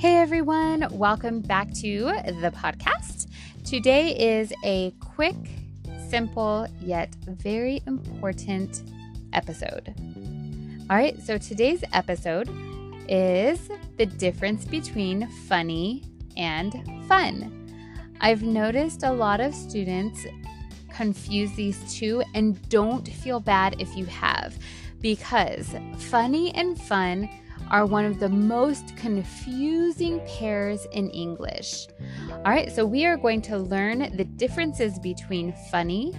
Hey everyone, welcome back to the podcast. Today is a quick, simple, yet very important episode. All right, so today's episode is the difference between funny and fun. I've noticed a lot of students confuse these two and don't feel bad if you have, because funny and fun are one of the most confusing pairs in English. All right, so we are going to learn the differences between funny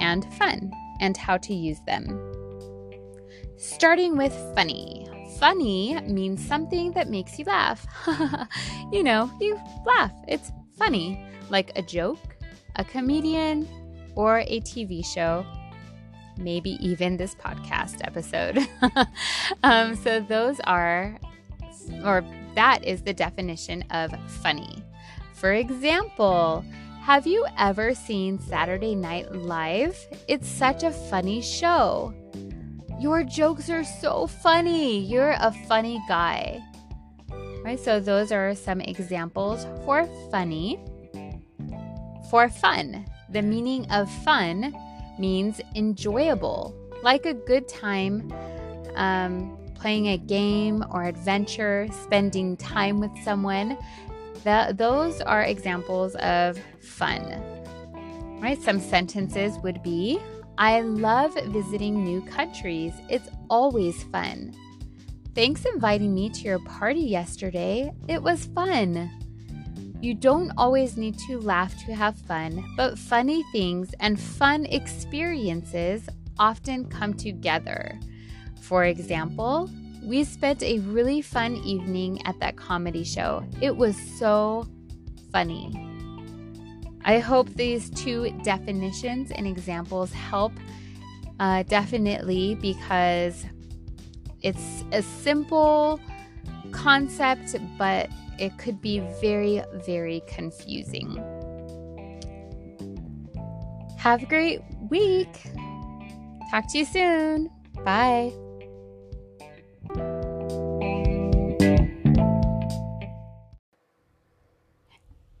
and fun and how to use them. Starting with funny. Funny means something that makes you laugh. you know, you laugh. It's funny, like a joke, a comedian, or a TV show maybe even this podcast episode. um, so, those are, or that is the definition of funny. For example, have you ever seen Saturday Night Live? It's such a funny show. Your jokes are so funny. You're a funny guy. Right? So those are some examples for funny. For fun, the meaning of fun means enjoyable, like a good time, um, playing a game or adventure, spending time with someone. Those are examples of fun. Right? Some sentences would be I love visiting new countries. It's always fun. Thanks inviting me to your party yesterday. It was fun. You don't always need to laugh to have fun, but funny things and fun experiences often come together. For example, we spent a really fun evening at that comedy show. It was so funny. I hope these two definitions and examples help uh, definitely because it's a simple concept, but it could be very, very confusing. Have a great week. Talk to you soon. Bye.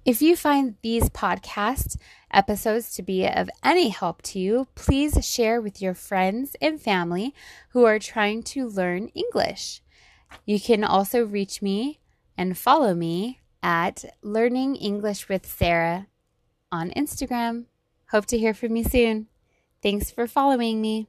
If you find these podcast episodes to be of any help to you, please share with your friends and family who are trying to learn English. You can also reach me and follow me at Learning English with Sara on Instagram. Hope to hear from you soon. Thanks for following me.